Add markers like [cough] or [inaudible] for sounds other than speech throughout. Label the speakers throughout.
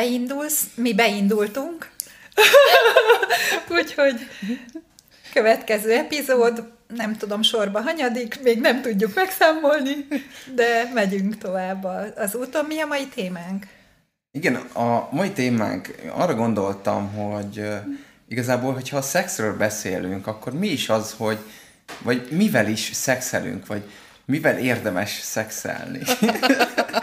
Speaker 1: Beindulsz, mi beindultunk. [laughs] Úgyhogy következő epizód, nem tudom sorba hanyadik, még nem tudjuk megszámolni, de megyünk tovább az úton. Mi a mai témánk?
Speaker 2: Igen, a mai témánk, arra gondoltam, hogy igazából, hogyha a szexről beszélünk, akkor mi is az, hogy, vagy mivel is szexelünk, vagy mivel érdemes szexelni. [laughs]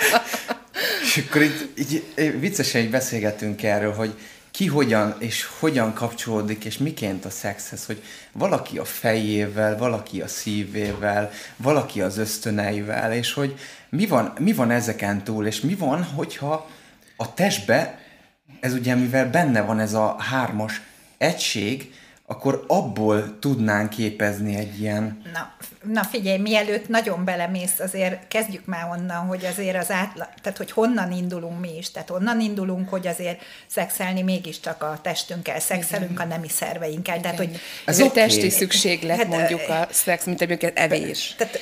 Speaker 2: és akkor itt, így viccesen így beszélgetünk erről, hogy ki hogyan és hogyan kapcsolódik, és miként a szexhez, hogy valaki a fejével, valaki a szívével, valaki az ösztöneivel, és hogy mi van, mi van ezeken túl, és mi van, hogyha a testbe, ez ugye mivel benne van ez a hármas egység, akkor abból tudnánk képezni egy ilyen...
Speaker 1: Na, na figyelj, mielőtt nagyon belemész, azért kezdjük már onnan, hogy azért az átla, tehát hogy honnan indulunk mi is, tehát onnan indulunk, hogy azért szexelni mégiscsak a testünkkel, szexelünk Igen. a nemi szerveinkkel, Igen. tehát hogy...
Speaker 3: Ez egy testi szükséglet hát, mondjuk a szex, mint egyébként evés. Tehát,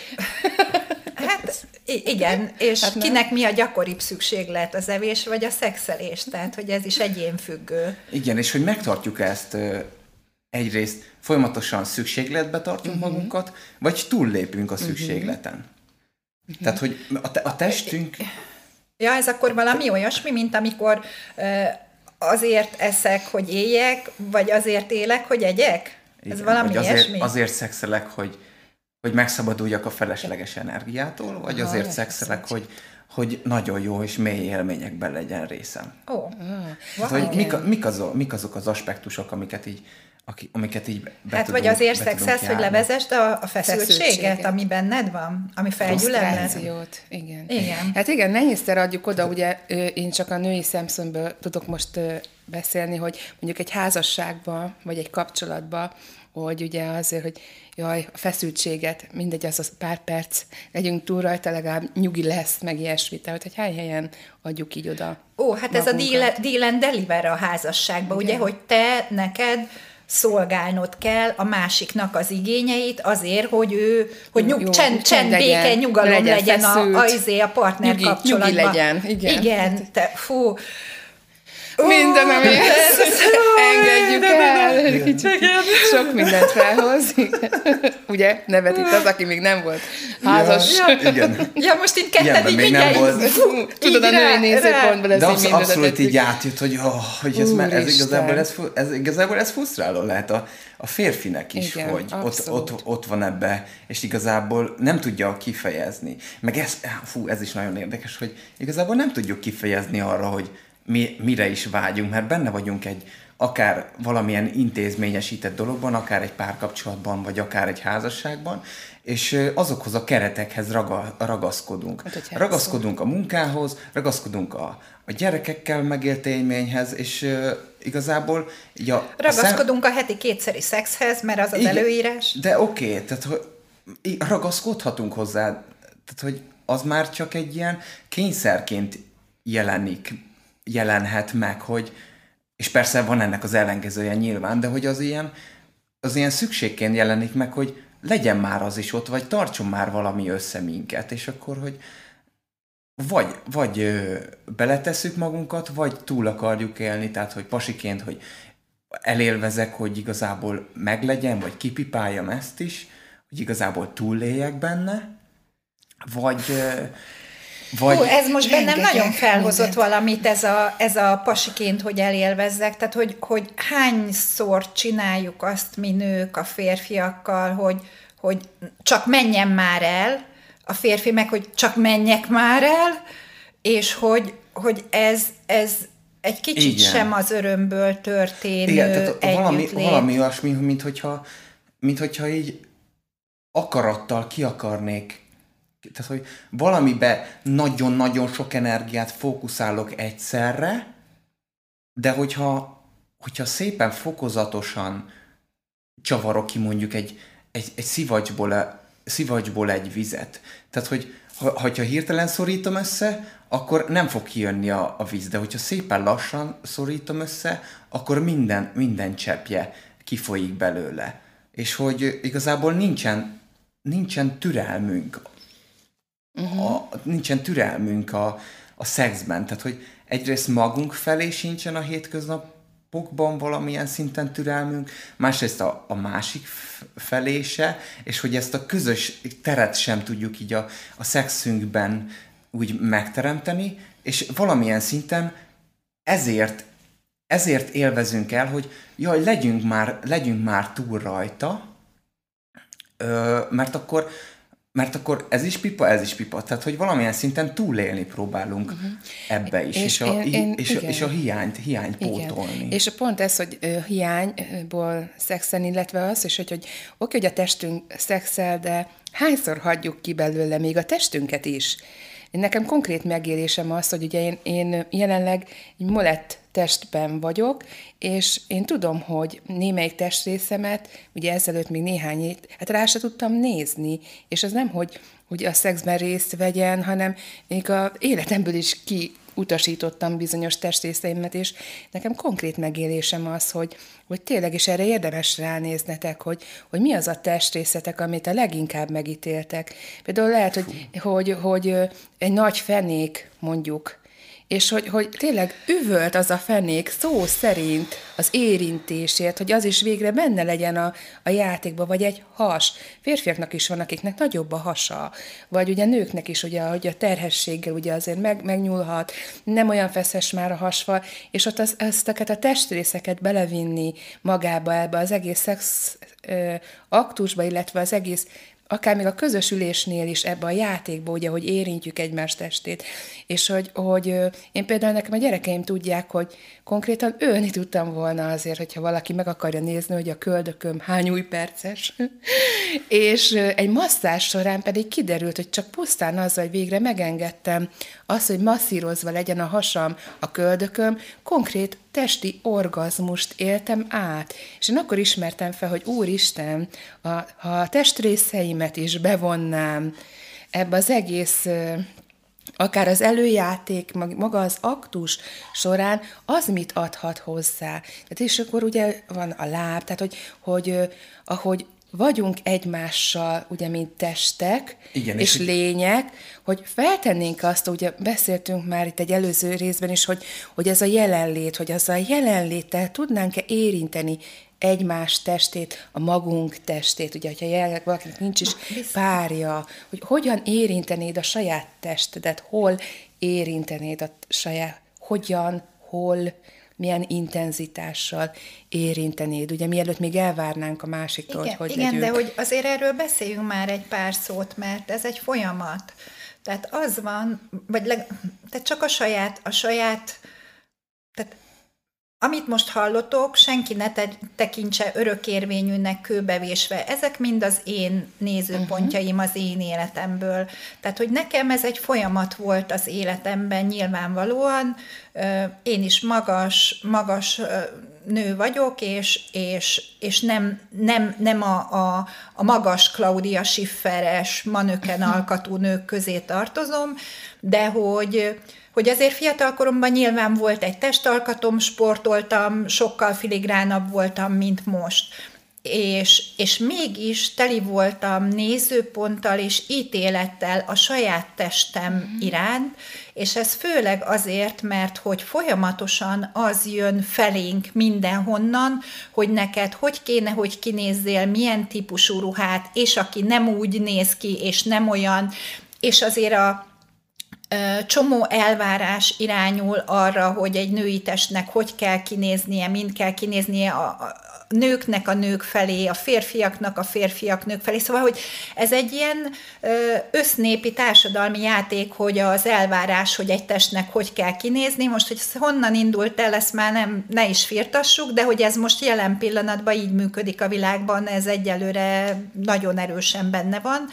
Speaker 1: hát igen, [laughs] és hát kinek mi a gyakoribb szükséglet, az evés vagy a szexelés, tehát hogy ez is egyénfüggő.
Speaker 2: Igen, és hogy megtartjuk ezt egyrészt folyamatosan szükségletbe tartjuk uh-huh. magunkat, vagy túllépünk a szükségleten. Uh-huh. Tehát, hogy a, te, a testünk...
Speaker 1: Ja, ez akkor valami olyasmi, mint amikor uh, azért eszek, hogy éljek, vagy azért élek, hogy egyek? Igen, ez valami
Speaker 2: vagy azért,
Speaker 1: ilyesmi?
Speaker 2: azért szexelek, hogy, hogy megszabaduljak a felesleges energiától, vagy azért azért szexelek, hogy, hogy nagyon jó és mély élményekben legyen részem.
Speaker 1: Ó, oh.
Speaker 2: hát, hogy mik, mik, azok, mik azok az aspektusok, amiket így aki, amiket így be
Speaker 1: Hát
Speaker 2: tudunk,
Speaker 1: vagy azért szexelsz, hogy levezest a, a feszültséget, feszültséget, ami benned van, ami felgyülem
Speaker 3: igen.
Speaker 1: igen.
Speaker 3: Hát igen, nehézszer adjuk oda, ugye én csak a női szemszögből tudok most beszélni, hogy mondjuk egy házasságban, vagy egy kapcsolatban, hogy ugye azért, hogy jaj, a feszültséget, mindegy, az az pár perc, legyünk túl rajta, legalább nyugi lesz, meg ilyesmi. Tehát, hogy hány helyen adjuk így oda
Speaker 1: Ó, hát magunkat. ez a deal, deal and deliver a házasságban, ugye, hogy te, neked szolgálnod kell a másiknak az igényeit azért, hogy ő, hogy nyug, Jó, csend, csend, béke, legyen, nyugalom legyen, legyen a, a, izé, a partner nyugi, kapcsolatban.
Speaker 3: Nyugi legyen, igen.
Speaker 1: Igen, te, fú,
Speaker 3: minden, ami engedjük el. Kicsit sok mindent felhoz. [laughs] Ugye, nevet itt az, aki még nem volt házas.
Speaker 2: Ja, igen.
Speaker 1: Ja, most itt ketten így még nem volt.
Speaker 3: Tudod, a női nézőpontból ez
Speaker 2: De az abszolút így átjut, hogy, oh, hogy ez, már, ez, igazából, ez, ez, igazából ez frusztráló lehet a, a férfinek is, Igen, hogy ott, ott, ott van ebbe, és igazából nem tudja kifejezni. Meg ez, fú, ez is nagyon érdekes, hogy igazából nem tudjuk kifejezni arra, hogy mi, mire is vágyunk, mert benne vagyunk egy akár valamilyen intézményesített dologban, akár egy párkapcsolatban, vagy akár egy házasságban, és azokhoz a keretekhez raga, ragaszkodunk. Hát, ragaszkodunk a munkához, ragaszkodunk a, a gyerekekkel megélt élményhez, és uh, igazából... Ja,
Speaker 1: ragaszkodunk a, szem... a heti kétszeri szexhez, mert az az Igen, előírás.
Speaker 2: De oké, okay, tehát hogy ragaszkodhatunk hozzá, tehát hogy az már csak egy ilyen kényszerként jelenik jelenhet meg, hogy, és persze van ennek az ellenkezője nyilván, de hogy az ilyen, az ilyen szükségként jelenik meg, hogy legyen már az is ott, vagy tartson már valami össze minket, és akkor, hogy vagy, vagy ö, beletesszük magunkat, vagy túl akarjuk élni, tehát, hogy pasiként, hogy elélvezek, hogy igazából meglegyen, vagy kipipáljam ezt is, hogy igazából túléljek benne, vagy,
Speaker 1: vagy... Hú, ez most bennem nagyon felhozott mindent. valamit, ez a, ez a pasiként, hogy elélvezzek, tehát hogy, hogy hányszor csináljuk azt mi nők a férfiakkal, hogy, hogy csak menjen már el, a férfi meg, hogy csak menjek már el, és hogy, hogy ez, ez egy kicsit Igen. sem az örömből történő Igen, tehát
Speaker 2: valami, valami olyasmi, mint hogyha, mint hogyha így akarattal ki akarnék tehát, hogy valamibe nagyon-nagyon sok energiát fókuszálok egyszerre, de hogyha, hogyha szépen fokozatosan csavarok ki mondjuk egy, egy, egy szivacsból, szivacsból egy vizet, tehát, hogy ha, ha hirtelen szorítom össze, akkor nem fog kijönni a, a víz, de hogyha szépen lassan szorítom össze, akkor minden, minden cseppje kifolyik belőle. És hogy igazából nincsen, nincsen türelmünk. Uh-huh. A, nincsen türelmünk a, a szexben. Tehát, hogy egyrészt magunk felé sincsen a hétköznapokban valamilyen szinten türelmünk, másrészt a, a másik felése, és hogy ezt a közös teret sem tudjuk így a, a szexünkben úgy megteremteni, és valamilyen szinten ezért, ezért élvezünk el, hogy jaj, legyünk már, legyünk már túl rajta, ö, mert akkor mert akkor ez is pipa, ez is pipa. Tehát, hogy valamilyen szinten túlélni próbálunk uh-huh. ebbe is, és, és, a, én, én, és, és a hiányt, hiányt igen. pótolni.
Speaker 3: És a pont ez, hogy uh, hiányból szexelni, illetve az, és hogy, hogy oké, hogy a testünk szexel, de hányszor hagyjuk ki belőle még a testünket is? Nekem konkrét megélésem az, hogy ugye én, én jelenleg egy molett testben vagyok, és én tudom, hogy némelyik testrészemet, ugye ezelőtt még néhány hát rá se tudtam nézni, és az nem, hogy, hogy a szexben részt vegyen, hanem még a életemből is ki utasítottam bizonyos testrészeimet, és nekem konkrét megélésem az, hogy, hogy tényleg is erre érdemes ránéznetek, hogy, hogy mi az a testrészetek, amit a leginkább megítéltek. Például lehet, hogy, hogy, hogy egy nagy fenék mondjuk és hogy, hogy tényleg üvölt az a fenék szó szerint az érintésért, hogy az is végre benne legyen a, a játékba, vagy egy has. Férfiaknak is van, akiknek nagyobb a hasa, vagy ugye nőknek is, ugye, hogy a terhességgel ugye azért meg, megnyúlhat, nem olyan feszes már a hasfal, és ott az, ezteket a testrészeket belevinni magába ebbe az egész szex aktusba, illetve az egész akár még a közösülésnél is ebbe a játékba, ugye, hogy érintjük egymás testét, és hogy, hogy én például nekem a gyerekeim tudják, hogy konkrétan ölni tudtam volna azért, hogyha valaki meg akarja nézni, hogy a köldököm hány új perces, [laughs] és egy masszás során pedig kiderült, hogy csak pusztán az, hogy végre megengedtem az, hogy masszírozva legyen a hasam, a köldököm, konkrét testi orgazmust éltem át. És én akkor ismertem fel, hogy Úristen, a, ha a testrészeimet is bevonnám ebbe az egész akár az előjáték, maga az aktus során, az mit adhat hozzá. Tehát és akkor ugye van a láb, tehát hogy, hogy ahogy vagyunk egymással, ugye, mint testek Igen, és, és lények, hogy feltennénk azt, ugye beszéltünk már itt egy előző részben is, hogy, hogy ez a jelenlét, hogy az a jelenléttel tudnánk-e érinteni egymás testét, a magunk testét, ugye, hogyha jelenleg valakinek nincs is párja, hogy hogyan érintenéd a saját testedet, hol érintenéd a saját, hogyan, hol, milyen intenzitással érintenéd, ugye mielőtt még elvárnánk a másiktól,
Speaker 1: igen,
Speaker 3: hogy
Speaker 1: Igen,
Speaker 3: legyünk.
Speaker 1: de hogy azért erről beszéljünk már egy pár szót, mert ez egy folyamat. Tehát az van, vagy leg, tehát csak a saját, a saját, tehát amit most hallotok, senki ne te, tekintse örökérvényűnek kőbevésve. Ezek mind az én nézőpontjaim az én életemből. Tehát, hogy nekem ez egy folyamat volt az életemben nyilvánvalóan. Én is magas, magas nő vagyok, és, és, és nem, nem, nem a, a, a magas Claudia Schifferes, manöken [laughs] alkatú nők közé tartozom, de hogy, hogy azért fiatal koromban nyilván volt egy testalkatom, sportoltam, sokkal filigránabb voltam, mint most. És, és mégis teli voltam nézőponttal és ítélettel a saját testem mm. iránt, és ez főleg azért, mert hogy folyamatosan az jön felénk mindenhonnan, hogy neked hogy kéne, hogy kinézzél, milyen típusú ruhát, és aki nem úgy néz ki, és nem olyan, és azért a csomó elvárás irányul arra, hogy egy női testnek hogy kell kinéznie, mind kell kinéznie a, a nőknek a nők felé, a férfiaknak a férfiak nők felé. Szóval, hogy ez egy ilyen össznépi társadalmi játék, hogy az elvárás, hogy egy testnek hogy kell kinézni. Most, hogy honnan indult el, ezt már nem, ne is firtassuk, de hogy ez most jelen pillanatban így működik a világban, ez egyelőre nagyon erősen benne van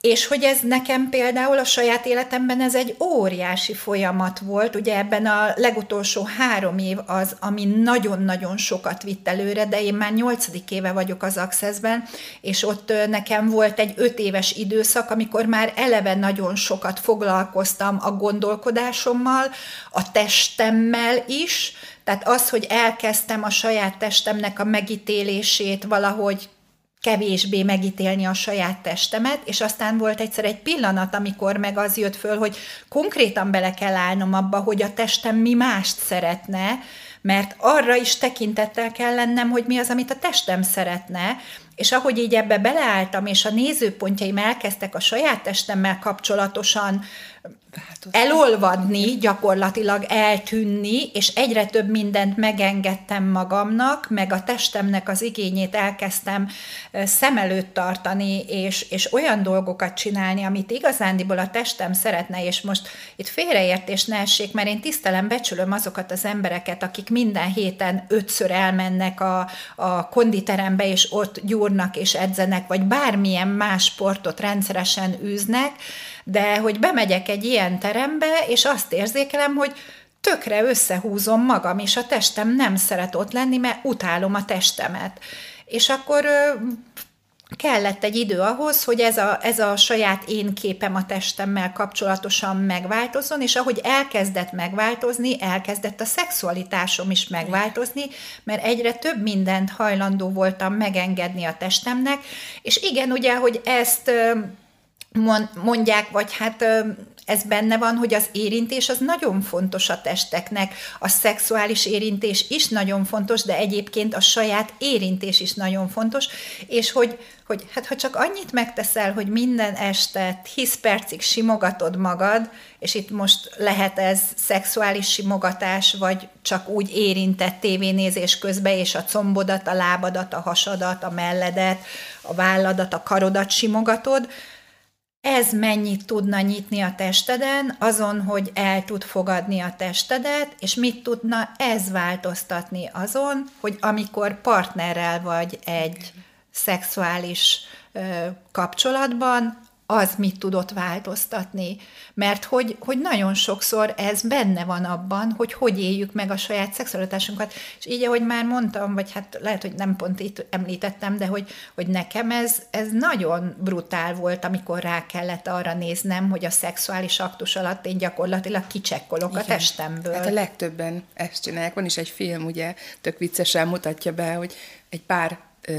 Speaker 1: És hogy ez nekem például a saját életemben ez egy óriási folyamat volt, ugye ebben a legutolsó három év az, ami nagyon-nagyon sokat vitt előre, de én már nyolcadik éve vagyok az Accessben, és ott nekem volt egy öt éves időszak, amikor már eleve nagyon sokat foglalkoztam a gondolkodásommal, a testemmel is, tehát az, hogy elkezdtem a saját testemnek a megítélését valahogy kevésbé megítélni a saját testemet, és aztán volt egyszer egy pillanat, amikor meg az jött föl, hogy konkrétan bele kell állnom abba, hogy a testem mi mást szeretne, mert arra is tekintettel kell lennem, hogy mi az, amit a testem szeretne, és ahogy így ebbe beleálltam, és a nézőpontjaim elkezdtek a saját testemmel kapcsolatosan elolvadni, gyakorlatilag eltűnni, és egyre több mindent megengedtem magamnak, meg a testemnek az igényét elkezdtem szem előtt tartani, és, és olyan dolgokat csinálni, amit igazándiból a testem szeretne, és most itt félreértés ne essék, mert én tisztelem, becsülöm azokat az embereket, akik minden héten ötször elmennek a, a konditerembe, és ott gyúrnak és edzenek, vagy bármilyen más sportot rendszeresen űznek, de hogy bemegyek egy ilyen terembe, és azt érzékelem, hogy tökre összehúzom magam, és a testem nem szeret ott lenni, mert utálom a testemet. És akkor kellett egy idő ahhoz, hogy ez a, ez a saját én képem a testemmel kapcsolatosan megváltozzon, és ahogy elkezdett megváltozni, elkezdett a szexualitásom is megváltozni, mert egyre több mindent hajlandó voltam megengedni a testemnek, és igen, ugye, hogy ezt mondják, vagy hát ez benne van, hogy az érintés az nagyon fontos a testeknek, a szexuális érintés is nagyon fontos, de egyébként a saját érintés is nagyon fontos, és hogy, hogy hát ha csak annyit megteszel, hogy minden este 10 percig simogatod magad, és itt most lehet ez szexuális simogatás, vagy csak úgy érintett tévénézés közben, és a combodat, a lábadat, a hasadat, a melledet, a válladat, a karodat simogatod, ez mennyit tudna nyitni a testeden, azon, hogy el tud fogadni a testedet, és mit tudna ez változtatni azon, hogy amikor partnerrel vagy egy szexuális kapcsolatban, az mit tudott változtatni. Mert hogy, hogy nagyon sokszor ez benne van abban, hogy hogy éljük meg a saját szexualitásunkat. És így, ahogy már mondtam, vagy hát lehet, hogy nem pont itt említettem, de hogy, hogy nekem ez, ez nagyon brutál volt, amikor rá kellett arra néznem, hogy a szexuális aktus alatt én gyakorlatilag kicsekkolok Igen. a testemből.
Speaker 3: Hát a legtöbben ezt csinálják. Van is egy film, ugye, tök viccesen mutatja be, hogy egy pár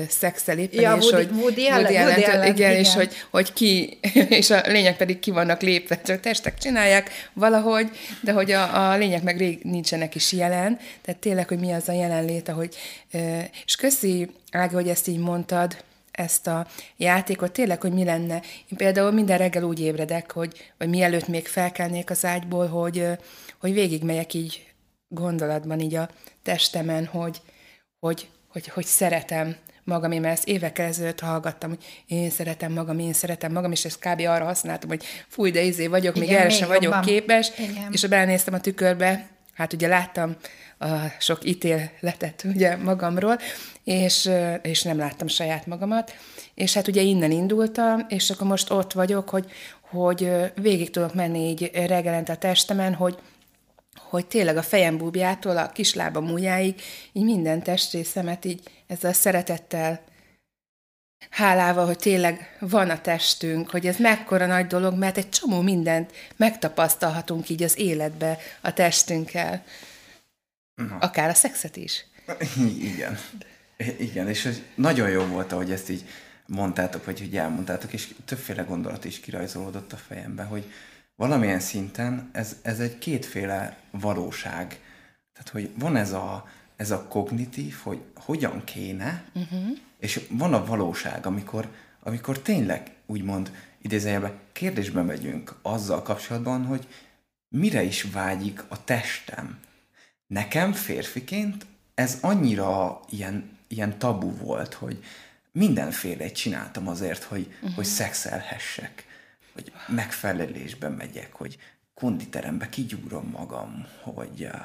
Speaker 3: szexel éppen,
Speaker 1: ja,
Speaker 3: és
Speaker 1: Woody,
Speaker 3: hogy
Speaker 1: Woody Allen, Woody Allen,
Speaker 3: Woody Allen, igen, igen, és hogy, hogy ki, [laughs] és a lények pedig ki vannak lépve, csak testek csinálják valahogy, de hogy a, a lények meg rég nincsenek is jelen, tehát tényleg, hogy mi az a jelenlét, ahogy, és köszi, Ági, hogy ezt így mondtad, ezt a játékot, tényleg, hogy mi lenne. Én például minden reggel úgy ébredek, hogy, vagy mielőtt még felkelnék az ágyból, hogy, hogy végigmegyek így gondolatban így a testemen, hogy, hogy, hogy, hogy szeretem, magam, én ezt évekkel ezelőtt hallgattam, hogy én szeretem magam, én szeretem magam, és ezt kb. arra használtam, hogy fúj, de izé vagyok, Igen, még erre sem vagyok jobban. képes, Igen. és ha belenéztem a tükörbe, hát ugye láttam a sok ítéletet ugye magamról, és, és nem láttam saját magamat, és hát ugye innen indultam, és akkor most ott vagyok, hogy, hogy végig tudok menni így reggelente a testemen, hogy hogy tényleg a fejem búbjától a kislábam ujjáig, így minden testrészemet így ezzel a szeretettel, hálával, hogy tényleg van a testünk, hogy ez mekkora nagy dolog, mert egy csomó mindent megtapasztalhatunk így az életbe a testünkkel. Na. Akár a szexet is. [laughs]
Speaker 2: Igen. Igen, és nagyon jó volt, ahogy ezt így mondtátok, vagy hogy elmondtátok, és többféle gondolat is kirajzolódott a fejembe, hogy, valamilyen szinten ez, ez egy kétféle valóság. Tehát, hogy van ez a, ez a kognitív, hogy hogyan kéne, uh-huh. és van a valóság, amikor, amikor tényleg úgymond idézőjelben kérdésbe megyünk azzal kapcsolatban, hogy mire is vágyik a testem. Nekem férfiként ez annyira ilyen, ilyen tabu volt, hogy mindenféle csináltam azért, hogy, uh-huh. hogy szexelhessek hogy megfelelésben megyek, hogy konditerembe kigyúrom magam, hogy uh,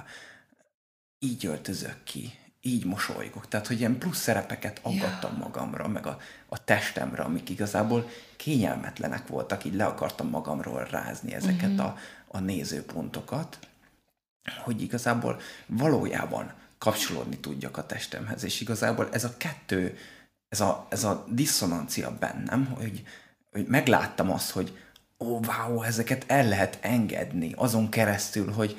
Speaker 2: így öltözök ki, így mosolygok. Tehát, hogy ilyen plusz szerepeket aggattam ja. magamra, meg a, a testemre, amik igazából kényelmetlenek voltak, így le akartam magamról rázni ezeket uh-huh. a, a nézőpontokat, hogy igazából valójában kapcsolódni tudjak a testemhez, és igazából ez a kettő, ez a, ez a diszonancia bennem, hogy, hogy megláttam azt, hogy ó, wow, ezeket el lehet engedni azon keresztül, hogy,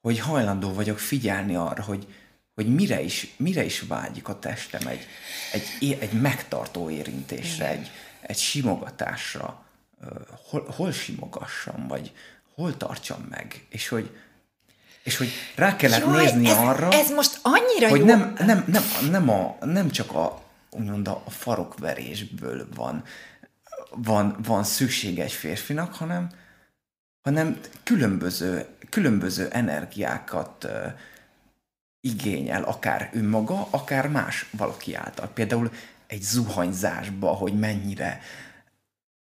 Speaker 2: hogy hajlandó vagyok figyelni arra, hogy, hogy mire is, mire is vágyik a testem egy, egy, egy megtartó érintésre, egy, egy simogatásra, hol, hol simogassam, vagy hol tartsam meg, és hogy, és hogy rá kellett Jaj, nézni
Speaker 1: ez,
Speaker 2: arra,
Speaker 1: ez most annyira
Speaker 2: hogy
Speaker 1: jó.
Speaker 2: Nem, nem, nem, nem, a, nem csak a, úgymond a farokverésből van, van, van szükség egy férfinak, hanem, hanem különböző, különböző energiákat uh, igényel, akár önmaga, akár más valaki által. Például egy zuhanyzásba, hogy mennyire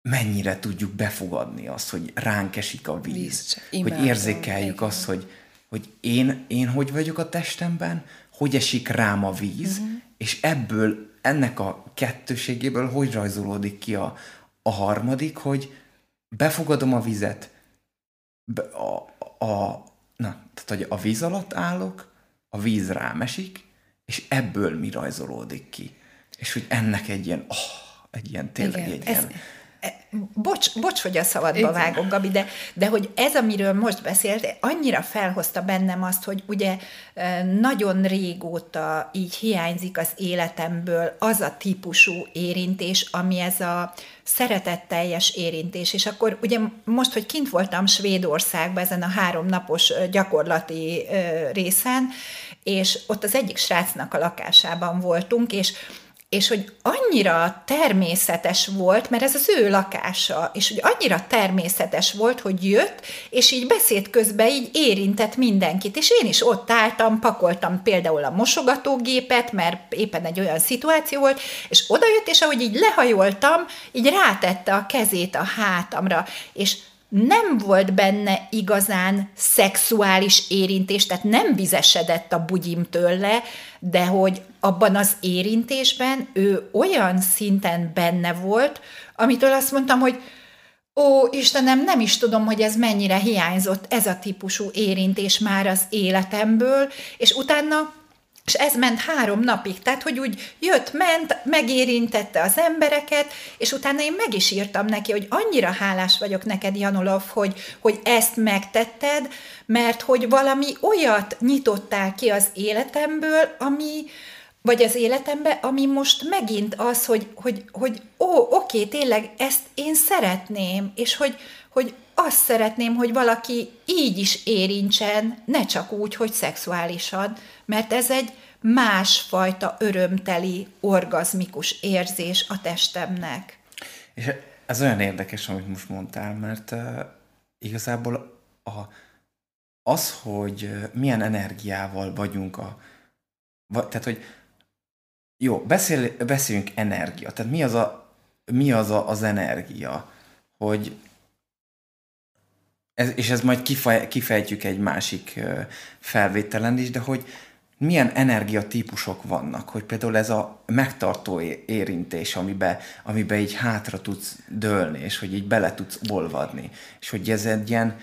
Speaker 2: mennyire tudjuk befogadni azt, hogy ránk esik a víz, víz hogy érzékeljük azt, hogy, hogy én, én hogy vagyok a testemben, hogy esik rám a víz, uh-huh. és ebből, ennek a kettőségéből hogy rajzolódik ki a, a harmadik, hogy befogadom a vizet, be, a, a, na, tehát, hogy a víz alatt állok, a víz rám esik, és ebből mi rajzolódik ki. És hogy ennek egy ilyen, oh, egy ilyen tényleg Igen, egy ez, ilyen
Speaker 1: Bocs, bocs, hogy a szabadba vágok, Gabi, de, de hogy ez, amiről most beszélt, annyira felhozta bennem azt, hogy ugye nagyon régóta így hiányzik az életemből az a típusú érintés, ami ez a szeretetteljes érintés. És akkor ugye most, hogy kint voltam Svédországban ezen a három napos gyakorlati részen, és ott az egyik srácnak a lakásában voltunk, és és hogy annyira természetes volt, mert ez az ő lakása, és hogy annyira természetes volt, hogy jött, és így beszéd közben így érintett mindenkit, és én is ott álltam, pakoltam például a mosogatógépet, mert éppen egy olyan szituáció volt, és odajött, és ahogy így lehajoltam, így rátette a kezét a hátamra, és nem volt benne igazán szexuális érintés, tehát nem vizesedett a bugyim tőle, de hogy abban az érintésben ő olyan szinten benne volt, amitől azt mondtam, hogy ó, Istenem, nem is tudom, hogy ez mennyire hiányzott, ez a típusú érintés már az életemből, és utána és ez ment három napig, tehát hogy úgy jött, ment, megérintette az embereket, és utána én meg is írtam neki, hogy annyira hálás vagyok neked, Janulov, hogy, hogy ezt megtetted, mert hogy valami olyat nyitottál ki az életemből, ami, vagy az életembe, ami most megint az, hogy, hogy, hogy ó, oké, tényleg ezt én szeretném, és hogy, hogy azt szeretném, hogy valaki így is érintsen, ne csak úgy, hogy szexuálisan, mert ez egy másfajta örömteli, orgazmikus érzés a testemnek.
Speaker 2: És ez olyan érdekes, amit most mondtál, mert uh, igazából a, az, hogy milyen energiával vagyunk a... Vagy, tehát, hogy jó, beszél, beszéljünk energia. Tehát mi az, a, mi az a, az energia, hogy ez, és ez majd kifej, kifejtjük egy másik felvételen is, de hogy milyen energiatípusok vannak, hogy például ez a megtartó érintés, amiben, amiben így hátra tudsz dőlni, és hogy így bele tudsz olvadni, és hogy ez egy ilyen,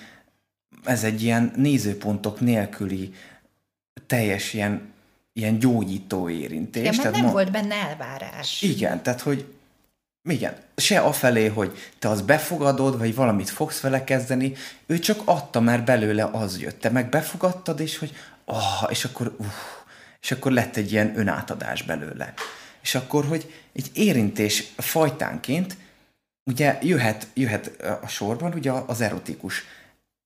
Speaker 2: ez egy ilyen nézőpontok nélküli teljes ilyen, ilyen gyógyító érintés. Igen,
Speaker 1: tehát nem ma... volt benne elvárás.
Speaker 2: Igen, tehát hogy igen, se afelé, hogy te az befogadod, vagy valamit fogsz vele kezdeni, ő csak adta, mert belőle az jött. Te meg befogadtad, és hogy oh, és akkor uh, és akkor lett egy ilyen önátadás belőle. És akkor, hogy egy érintés fajtánként ugye jöhet, jöhet a sorban ugye az erotikus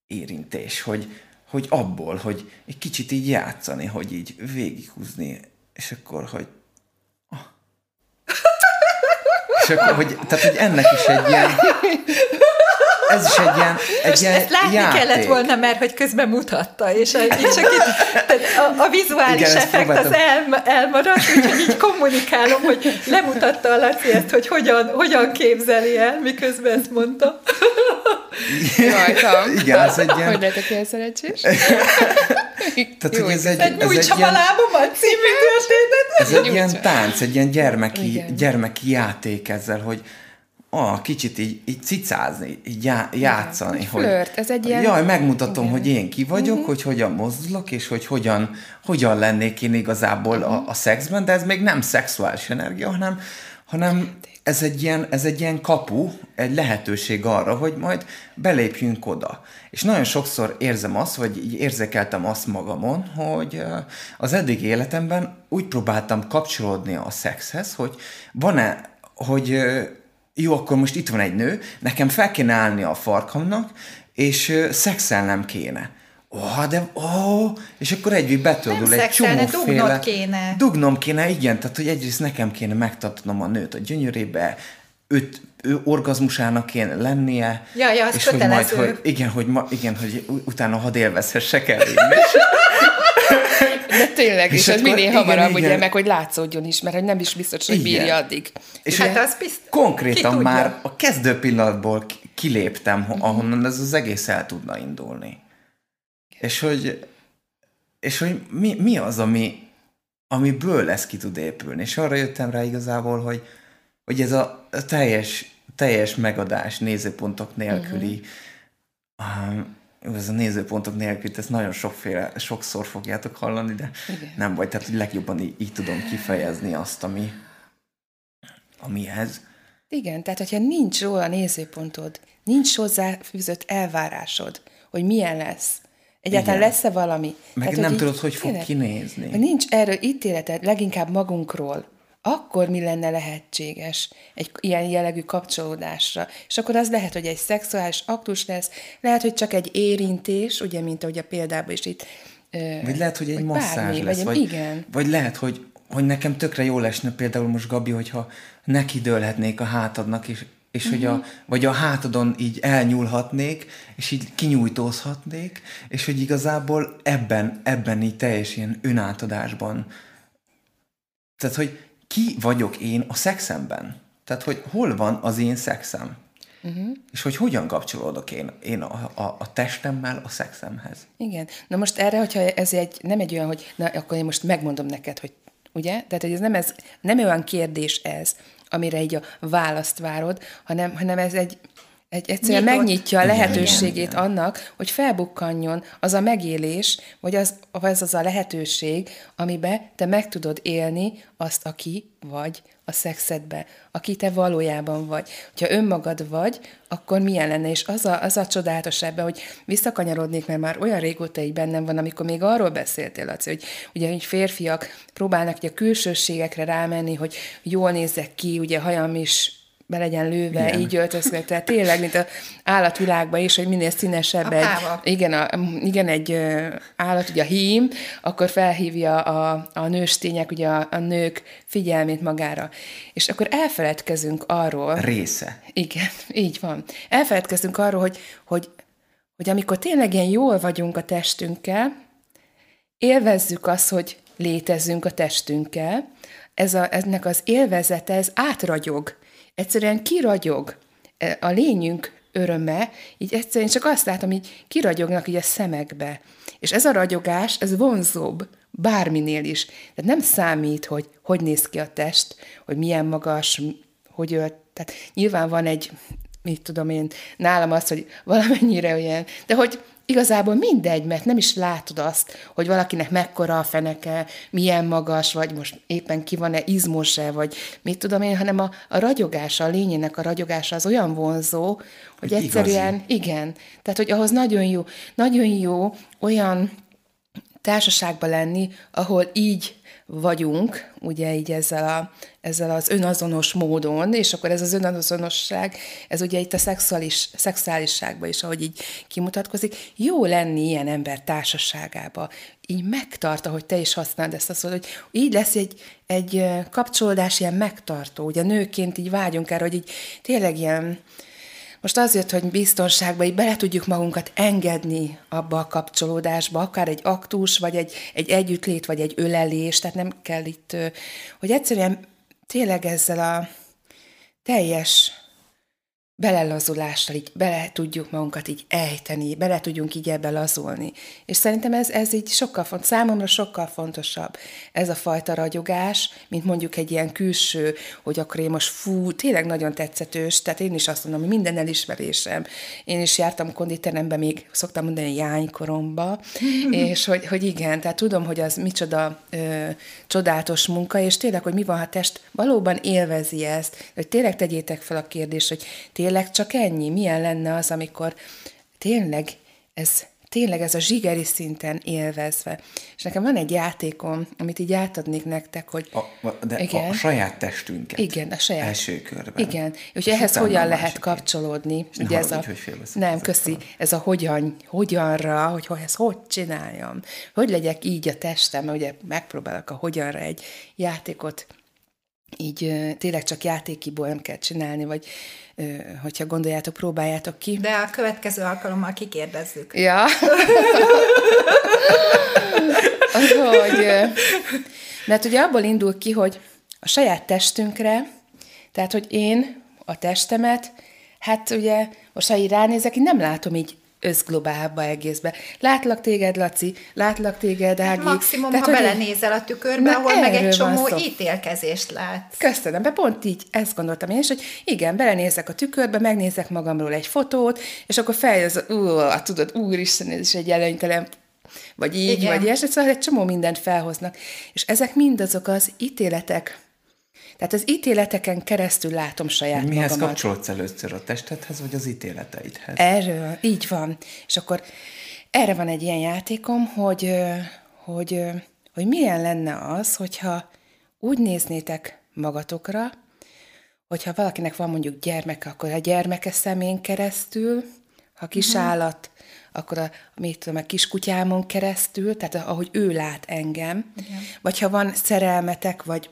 Speaker 2: érintés, hogy, hogy abból, hogy egy kicsit így játszani, hogy így végighúzni, és akkor, hogy és akkor, hogy, tehát, hogy ennek is egy ilyen, [laughs] ez is egy ilyen, egy Most ilyen
Speaker 1: ezt látni
Speaker 2: játék.
Speaker 1: kellett volna, mert hogy közben mutatta, és így csak itt, tehát a, a vizuális Igen, effekt az el, elmaradt, úgyhogy így kommunikálom, hogy lemutatta a Laci ezt, hogy hogyan, hogyan képzeli el, miközben ezt mondta.
Speaker 3: Rajtam.
Speaker 2: Igen, ez egy ilyen...
Speaker 3: Hogy lehetek ilyen szerencsés?
Speaker 2: Tehát, hogy ez egy,
Speaker 1: ez egy
Speaker 2: ilyen,
Speaker 1: a lábomat című történet.
Speaker 2: Ez egy ilyen tánc, egy ilyen gyermeki, gyermeki játék ezzel, hogy ah, kicsit így, így cicázni, így já, játszani. Igen,
Speaker 3: hogy, flört, ez egy ilyen...
Speaker 2: Jaj, megmutatom, igen. hogy én ki vagyok, uh-huh. hogy hogyan mozdulok, és hogy hogyan, hogyan lennék én igazából uh-huh. a, mhm. a szexben, de ez még nem szexuális energia, hanem, hanem ez egy, ilyen, ez egy ilyen kapu, egy lehetőség arra, hogy majd belépjünk oda. És nagyon sokszor érzem azt, vagy így érzékeltem azt magamon, hogy az eddig életemben úgy próbáltam kapcsolódni a szexhez, hogy van-e, hogy jó, akkor most itt van egy nő, nekem fel kéne állni a farkamnak, és szexelnem kéne. Oh, de, oh, és akkor együtt betöldül egy csomóféle...
Speaker 1: kéne.
Speaker 2: Dugnom kéne, igen, tehát hogy egyrészt nekem kéne megtartanom a nőt a gyönyörébe, őt, ő orgazmusának kéne lennie.
Speaker 1: Ja, ja, az
Speaker 2: és
Speaker 1: kötelező.
Speaker 2: hogy majd, hogy igen, hogy, ma, igen, hogy utána hadd élvezhessek el [laughs]
Speaker 3: De tényleg, és, és ez minél igen, hamarabb, igen. ugye, meg hogy látszódjon is, mert nem is biztos, hogy igen. bírja addig.
Speaker 2: És hát az bizt... konkrétan már a kezdő pillanatból kiléptem, ahonnan ez az egész el tudna indulni. És hogy, és hogy mi, mi az, ami, amiből ez ki tud épülni. És arra jöttem rá igazából, hogy, hogy ez a teljes, teljes megadás nézőpontok nélküli, uh-huh. um, ez a nézőpontok nélkül, ezt nagyon sokféle, sokszor fogjátok hallani, de Igen. nem vagy, tehát legjobban így, így tudom kifejezni azt, ami, amihez.
Speaker 3: Igen, tehát hogyha nincs róla nézőpontod, nincs hozzá fűzött elvárásod, hogy milyen lesz, Egyáltalán Igen. lesz-e valami?
Speaker 2: Meg Tehát, nem hogy tudod, hogy fog kinézni.
Speaker 3: Nincs erről ítéleted, leginkább magunkról. Akkor mi lenne lehetséges egy ilyen jellegű kapcsolódásra? És akkor az lehet, hogy egy szexuális aktus lesz, lehet, hogy csak egy érintés, ugye, mint ahogy a példában is itt
Speaker 2: vagy lehet, hogy egy vagy masszázs bármi, lesz. Vagy, igen. vagy lehet, hogy, hogy nekem tökre jól esne például most, Gabi, hogyha neki dőlhetnék a hátadnak, és és uh-huh. hogy a, mhm. vagy a hátadon így elnyúlhatnék, és így kinyújtózhatnék, és hogy igazából ebben, ebben így teljes ilyen önátadásban. Tehát, hogy ki vagyok én a szexemben? Tehát, hogy hol van az én szexem? Uh-huh. És hogy hogyan kapcsolódok én, én a, a, a testemmel a szexemhez.
Speaker 3: Igen. Na most erre, hogyha ez egy, nem egy olyan, hogy na, akkor én most megmondom neked, hogy ugye? Tehát, hogy ez nem, ez, nem olyan kérdés ez, amire így a választ várod, hanem, hanem ez egy, egy egyszerűen Nyitott. megnyitja a lehetőségét igen, igen. annak, hogy felbukkanjon az a megélés, vagy az, az az a lehetőség, amiben te meg tudod élni azt, aki vagy a szexedbe, aki te valójában vagy. Ha önmagad vagy, akkor milyen lenne? És az a, az a csodálatos ebben, hogy visszakanyarodnék, mert már olyan régóta így bennem van, amikor még arról beszéltél, Laci, hogy ugye hogy férfiak próbálnak ugye a külsőségekre rámenni, hogy jól nézzek ki, ugye hajam is be legyen lőve, igen. így öltöznek. Tehát tényleg, mint az állatvilágban is, hogy minél színesebb a egy, igen, a, igen, egy állat, ugye a hím, akkor felhívja a, a nőstények, ugye a, a nők figyelmét magára. És akkor elfeledkezünk arról.
Speaker 2: Része.
Speaker 3: Igen, így van. Elfeledkezünk arról, hogy, hogy, hogy amikor tényleg ilyen jól vagyunk a testünkkel, élvezzük azt, hogy létezzünk a testünkkel, ez a, ennek az élvezete, ez átragyog egyszerűen kiragyog e, a lényünk öröme, így egyszerűen csak azt látom, így kiragyognak így a szemekbe. És ez a ragyogás, ez vonzóbb bárminél is. Tehát nem számít, hogy hogy néz ki a test, hogy milyen magas, hogy ölt. Tehát nyilván van egy, mit tudom én, nálam az, hogy valamennyire olyan, de hogy igazából mindegy, mert nem is látod azt, hogy valakinek mekkora a feneke, milyen magas, vagy most éppen ki van-e izmos-e, vagy mit tudom én, hanem a, a ragyogása, a lényének a ragyogása az olyan vonzó, hogy, hogy egyszerűen, igazi. igen, tehát hogy ahhoz nagyon jó, nagyon jó olyan társaságban lenni, ahol így vagyunk, ugye így ezzel, a, ezzel az önazonos módon, és akkor ez az önazonosság, ez ugye itt a szexuális, szexuálisságban is, ahogy így kimutatkozik, jó lenni ilyen ember társaságába, így megtart, ahogy te is használod ezt a szót, hogy így lesz egy, egy kapcsolódás ilyen megtartó, ugye nőként így vágyunk erre, hogy így tényleg ilyen, most azért, hogy biztonságban így bele tudjuk magunkat engedni abba a kapcsolódásba, akár egy aktus, vagy egy, egy együttlét, vagy egy ölelés, tehát nem kell itt, hogy egyszerűen tényleg ezzel a teljes belelazulással így bele tudjuk magunkat így ejteni, bele tudjunk így ebbe lazulni. És szerintem ez, ez így sokkal font, számomra sokkal fontosabb ez a fajta ragyogás, mint mondjuk egy ilyen külső, hogy akkor én most fú, tényleg nagyon tetszetős, tehát én is azt mondom, hogy minden elismerésem. Én is jártam konditerembe, még szoktam mondani jánykoromba, [laughs] és hogy, hogy igen, tehát tudom, hogy az micsoda ö, csodálatos munka, és tényleg, hogy mi van, ha test valóban élvezi ezt, hogy tényleg tegyétek fel a kérdést, hogy tényleg tényleg csak ennyi? Milyen lenne az, amikor tényleg ez tényleg ez a zsigeri szinten élvezve. És nekem van egy játékom, amit így átadnék nektek, hogy...
Speaker 2: A, de igen, a saját testünket.
Speaker 3: Igen, a saját.
Speaker 2: Első körben.
Speaker 3: Igen. És ehhez hogyan lehet kapcsolódni?
Speaker 2: És ugye ez a, hogy
Speaker 3: nem, köszi. Ez a hogyan, hogyanra, hogy, hogy ezt hogy csináljam. Hogy legyek így a testem, mert ugye megpróbálok a hogyanra egy játékot így tényleg csak játékiból nem kell csinálni, vagy hogyha gondoljátok, próbáljátok ki.
Speaker 1: De a következő alkalommal kikérdezzük.
Speaker 3: Ja. [laughs] hogy, mert ugye abból indul ki, hogy a saját testünkre, tehát, hogy én a testemet, hát ugye most ha így ránézek, én nem látom így összglobálba egészbe. Látlak téged, Laci, látlak téged, hát Ági.
Speaker 1: Hát maximum, Tehát, ha belenézel a tükörbe, ahol meg egy csomó ítélkezést látsz.
Speaker 3: Köszönöm, be pont így ezt gondoltam én is, hogy igen, belenézek a tükörbe, megnézek magamról egy fotót, és akkor feljön az, tudod, úristen, ez is egy előnytelen vagy így, igen. vagy ilyesmi, szóval egy csomó mindent felhoznak. És ezek mind azok az ítéletek, tehát az ítéleteken keresztül látom saját
Speaker 2: Mihez
Speaker 3: magamat.
Speaker 2: kapcsolódsz először a testedhez, vagy az ítéleteidhez?
Speaker 3: Erről, így van. És akkor erre van egy ilyen játékom, hogy, hogy, hogy milyen lenne az, hogyha úgy néznétek magatokra, hogyha valakinek van mondjuk gyermeke, akkor a gyermeke szemén keresztül, ha kisállat, uh-huh. akkor a, mit tudom, a kiskutyámon keresztül, tehát ahogy ő lát engem, Igen. vagy ha van szerelmetek, vagy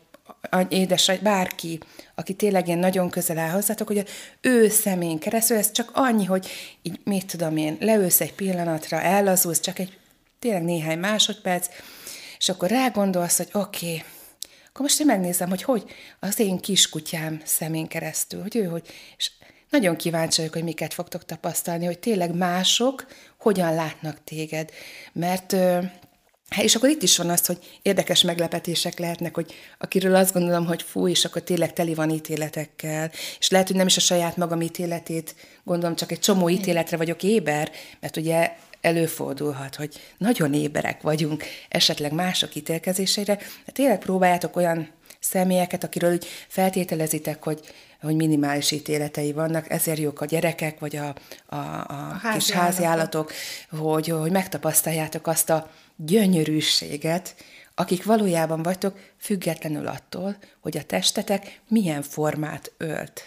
Speaker 3: édes, bárki, aki tényleg ilyen nagyon közel áll hozzátok, hogy ő szemén keresztül, ez csak annyi, hogy így, mit tudom én, leülsz egy pillanatra, ellazulsz, csak egy tényleg néhány másodperc, és akkor rágondolsz, hogy oké, okay, akkor most én megnézem, hogy hogy az én kiskutyám szemén keresztül, hogy ő, hogy, és nagyon kíváncsi vagyok, hogy miket fogtok tapasztalni, hogy tényleg mások hogyan látnak téged, mert Hát és akkor itt is van az, hogy érdekes meglepetések lehetnek, hogy akiről azt gondolom, hogy fú, és akkor tényleg teli van ítéletekkel, és lehet, hogy nem is a saját magam ítéletét gondolom, csak egy csomó ítéletre vagyok éber, mert ugye előfordulhat, hogy nagyon éberek vagyunk esetleg mások ítélkezésére, de tényleg próbáljátok olyan személyeket, akiről úgy feltételezitek, hogy, hogy minimális ítéletei vannak, ezért jók a gyerekek, vagy a, a, a, a házi kis háziállatok, hogy, hogy megtapasztaljátok azt a gyönyörűséget, akik valójában vagytok, függetlenül attól, hogy a testetek milyen formát ölt.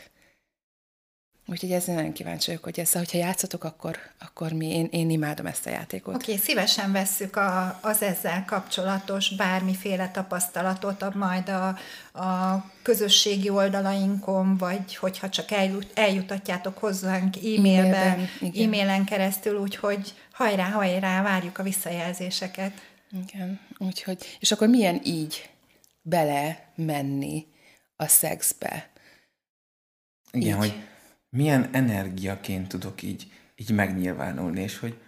Speaker 3: Úgyhogy ezzel nagyon kíváncsi vagyok, hogy ezzel, hogyha játszatok, akkor, akkor mi, én, én imádom ezt a játékot.
Speaker 1: Oké, okay, szívesen vesszük a, az ezzel kapcsolatos bármiféle tapasztalatot, majd a, a közösségi oldalainkon, vagy hogyha csak eljut, eljutatjátok hozzánk e-mailben, e-mailen keresztül, úgyhogy hajrá, hajrá, várjuk a visszajelzéseket.
Speaker 3: Igen, úgyhogy, és akkor milyen így bele menni a szexbe?
Speaker 2: Igen, így. hogy milyen energiaként tudok így, így megnyilvánulni, és hogy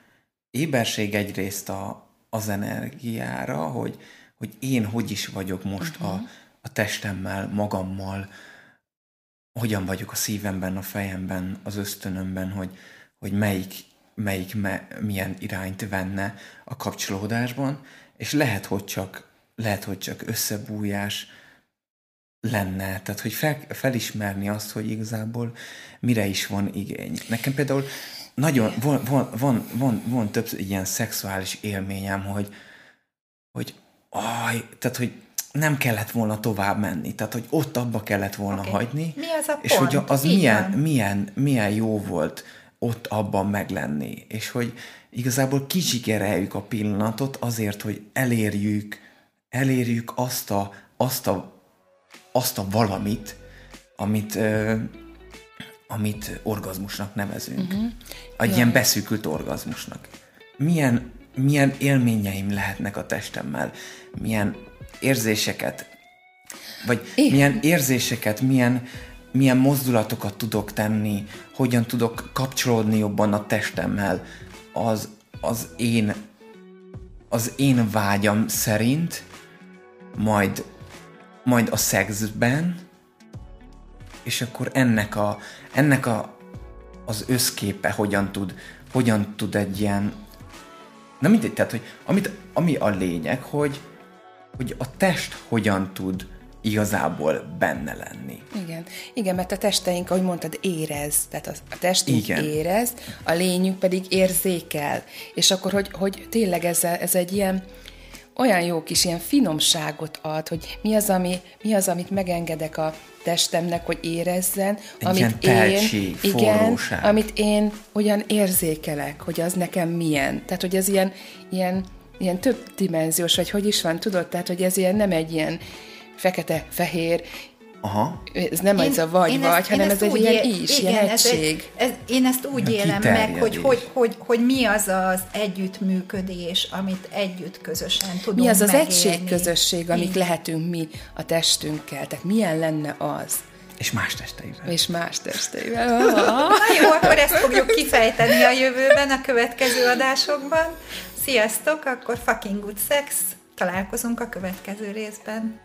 Speaker 2: éberség egyrészt a, az energiára, hogy, hogy én hogy is vagyok most uh-huh. a, mhm. a testemmel, magammal, hogyan vagyok a szívemben, a fejemben, az ösztönömben, hogy, hogy melyik, melyik me, milyen irányt venne a kapcsolódásban, és lehet, hogy csak, lehet, hogy csak összebújás, lenne, tehát hogy fel, felismerni azt, hogy igazából mire is van igény. Nekem például nagyon, van, van, van, van, van több ilyen szexuális élményem, hogy, hogy aj, tehát hogy nem kellett volna tovább menni, tehát hogy ott abba kellett volna okay. hagyni.
Speaker 1: Mi az a
Speaker 2: és hogy az milyen, milyen, milyen jó volt ott abban meglenni, és hogy igazából kicsigereljük a pillanatot azért, hogy elérjük, elérjük azt a, azt a azt a valamit, amit, ö, amit orgazmusnak nevezünk. Uh-huh. Egy ja. ilyen beszűkült orgazmusnak. Milyen, milyen élményeim lehetnek a testemmel, milyen érzéseket, vagy Igen. milyen érzéseket, milyen milyen mozdulatokat tudok tenni, hogyan tudok kapcsolódni jobban a testemmel, az, az én az én vágyam szerint, majd, majd a szexben, és akkor ennek a, ennek a, az összképe hogyan tud, hogyan tud egy ilyen, na mindegy, tehát, hogy amit, ami a lényeg, hogy, hogy a test hogyan tud igazából benne lenni.
Speaker 3: Igen, igen, mert a testeink, ahogy mondtad, érez, tehát a testünk igen. érez, a lényünk pedig érzékel, és akkor, hogy, hogy tényleg ez, ez egy ilyen, olyan jó kis ilyen finomságot ad, hogy mi az, ami, mi az, amit megengedek a testemnek, hogy érezzen,
Speaker 2: Egy amit teltség, én, igen,
Speaker 3: amit én olyan érzékelek, hogy az nekem milyen. Tehát, hogy ez ilyen, ilyen, ilyen több dimenziós, vagy hogy is van, tudod? Tehát, hogy ez ilyen nem egy ilyen fekete-fehér,
Speaker 2: Aha.
Speaker 3: Ez nem én, ez a vagy-vagy, hanem ez egy ilyen is, igen, ilyen egység.
Speaker 1: Ez, ez, én ezt úgy élem meg, hogy, hogy, hogy, hogy mi az az együttműködés, amit együtt közösen tudunk
Speaker 3: Mi az az
Speaker 1: megélni.
Speaker 3: egységközösség, amik lehetünk mi a testünkkel. Tehát milyen lenne az?
Speaker 2: És más testeivel.
Speaker 3: És más testeivel. [laughs]
Speaker 1: Na jó, akkor ezt fogjuk kifejteni a jövőben, a következő adásokban. Sziasztok, akkor fucking good sex. Találkozunk a következő részben.